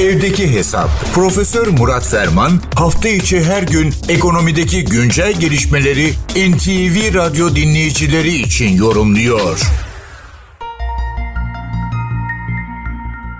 Evdeki Hesap. Profesör Murat Ferman hafta içi her gün ekonomideki güncel gelişmeleri NTV Radyo dinleyicileri için yorumluyor.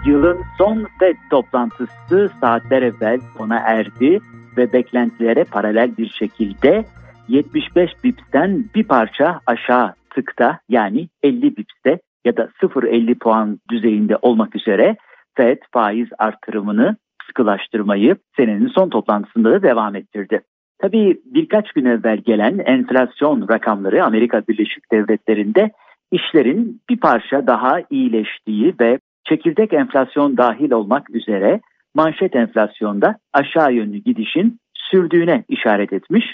Yılın son FED toplantısı saatler evvel sona erdi ve beklentilere paralel bir şekilde 75 bipsten bir parça aşağı tıkta yani 50 bipste ya da 0.50 puan düzeyinde olmak üzere FED faiz artırımını sıkılaştırmayı senenin son toplantısında da devam ettirdi. Tabii birkaç gün evvel gelen enflasyon rakamları Amerika Birleşik Devletleri'nde işlerin bir parça daha iyileştiği ve çekirdek enflasyon dahil olmak üzere manşet enflasyonda aşağı yönlü gidişin sürdüğüne işaret etmiş.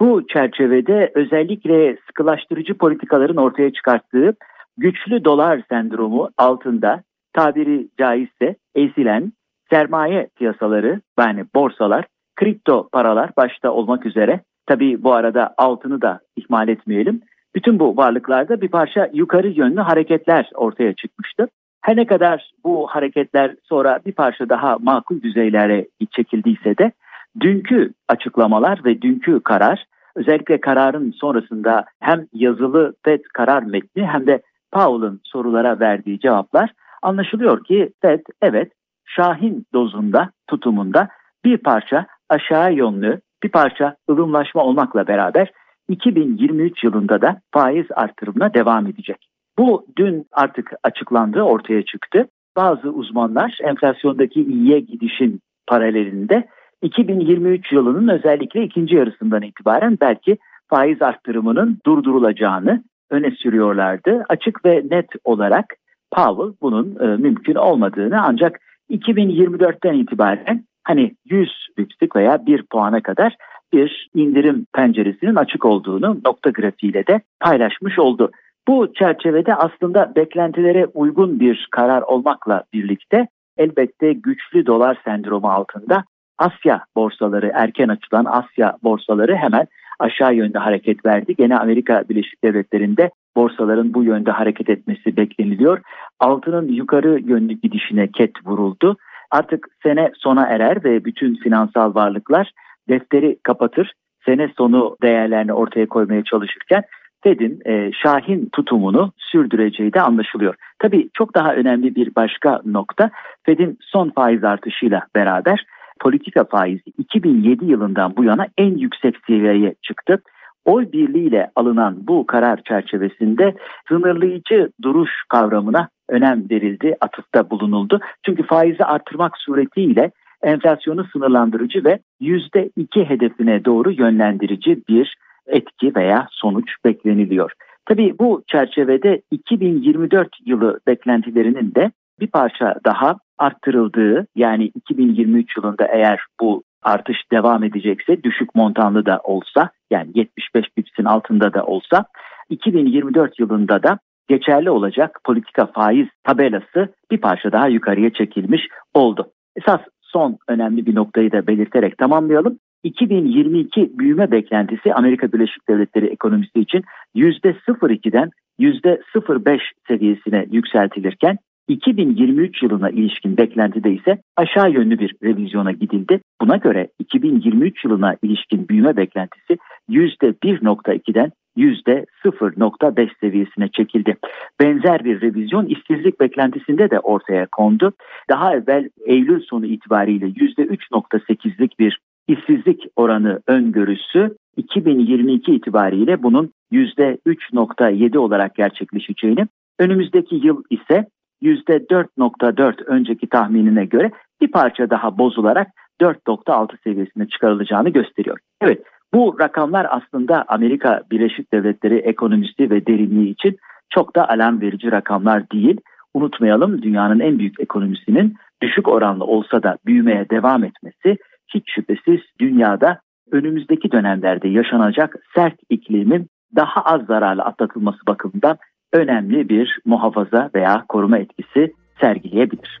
Bu çerçevede özellikle sıkılaştırıcı politikaların ortaya çıkarttığı güçlü dolar sendromu altında tabiri caizse ezilen sermaye piyasaları yani borsalar, kripto paralar başta olmak üzere tabi bu arada altını da ihmal etmeyelim. Bütün bu varlıklarda bir parça yukarı yönlü hareketler ortaya çıkmıştı. Her ne kadar bu hareketler sonra bir parça daha makul düzeylere çekildiyse de dünkü açıklamalar ve dünkü karar özellikle kararın sonrasında hem yazılı FED karar metni hem de Powell'ın sorulara verdiği cevaplar anlaşılıyor ki FED evet Şahin dozunda tutumunda bir parça aşağı yönlü bir parça ılımlaşma olmakla beraber 2023 yılında da faiz artırımına devam edecek. Bu dün artık açıklandı, ortaya çıktı. Bazı uzmanlar enflasyondaki iyiye gidişin paralelinde 2023 yılının özellikle ikinci yarısından itibaren belki faiz arttırımının durdurulacağını öne sürüyorlardı. Açık ve net olarak Powell bunun e, mümkün olmadığını ancak 2024'ten itibaren hani 100 bipslik veya 1 puana kadar bir indirim penceresinin açık olduğunu nokta grafiğiyle de paylaşmış oldu. Bu çerçevede aslında beklentilere uygun bir karar olmakla birlikte elbette güçlü dolar sendromu altında Asya borsaları erken açılan Asya borsaları hemen aşağı yönde hareket verdi. Gene Amerika Birleşik Devletleri'nde borsaların bu yönde hareket etmesi bekleniliyor. Altının yukarı yönlü gidişine ket vuruldu. Artık sene sona erer ve bütün finansal varlıklar defteri kapatır. Sene sonu değerlerini ortaya koymaya çalışırken Fed'in e, şahin tutumunu sürdüreceği de anlaşılıyor. Tabii çok daha önemli bir başka nokta Fed'in son faiz artışıyla beraber politika faizi 2007 yılından bu yana en yüksek seviyeye çıktı. Oy birliğiyle alınan bu karar çerçevesinde sınırlayıcı duruş kavramına önem verildi, atıfta bulunuldu. Çünkü faizi artırmak suretiyle enflasyonu sınırlandırıcı ve %2 hedefine doğru yönlendirici bir etki veya sonuç bekleniliyor. Tabii bu çerçevede 2024 yılı beklentilerinin de bir parça daha arttırıldığı yani 2023 yılında eğer bu artış devam edecekse düşük montanlı da olsa yani 75 bipsin altında da olsa 2024 yılında da geçerli olacak politika faiz tabelası bir parça daha yukarıya çekilmiş oldu. Esas son önemli bir noktayı da belirterek tamamlayalım. 2022 büyüme beklentisi Amerika Birleşik Devletleri ekonomisi için %0.2'den %0.5 seviyesine yükseltilirken 2023 yılına ilişkin beklentide ise aşağı yönlü bir revizyona gidildi. Buna göre 2023 yılına ilişkin büyüme beklentisi %1.2'den %0.5 seviyesine çekildi. Benzer bir revizyon işsizlik beklentisinde de ortaya kondu. Daha evvel Eylül sonu itibariyle %3.8'lik bir işsizlik oranı öngörüsü 2022 itibariyle bunun %3.7 olarak gerçekleşeceğini, önümüzdeki yıl ise %4.4 önceki tahminine göre bir parça daha bozularak 4.6 seviyesine çıkarılacağını gösteriyor. Evet bu rakamlar aslında Amerika Birleşik Devletleri ekonomisi ve derinliği için çok da alarm verici rakamlar değil. Unutmayalım dünyanın en büyük ekonomisinin düşük oranlı olsa da büyümeye devam etmesi hiç şüphesiz dünyada önümüzdeki dönemlerde yaşanacak sert iklimin daha az zararlı atlatılması bakımından önemli bir muhafaza veya koruma etkisi sergileyebilir.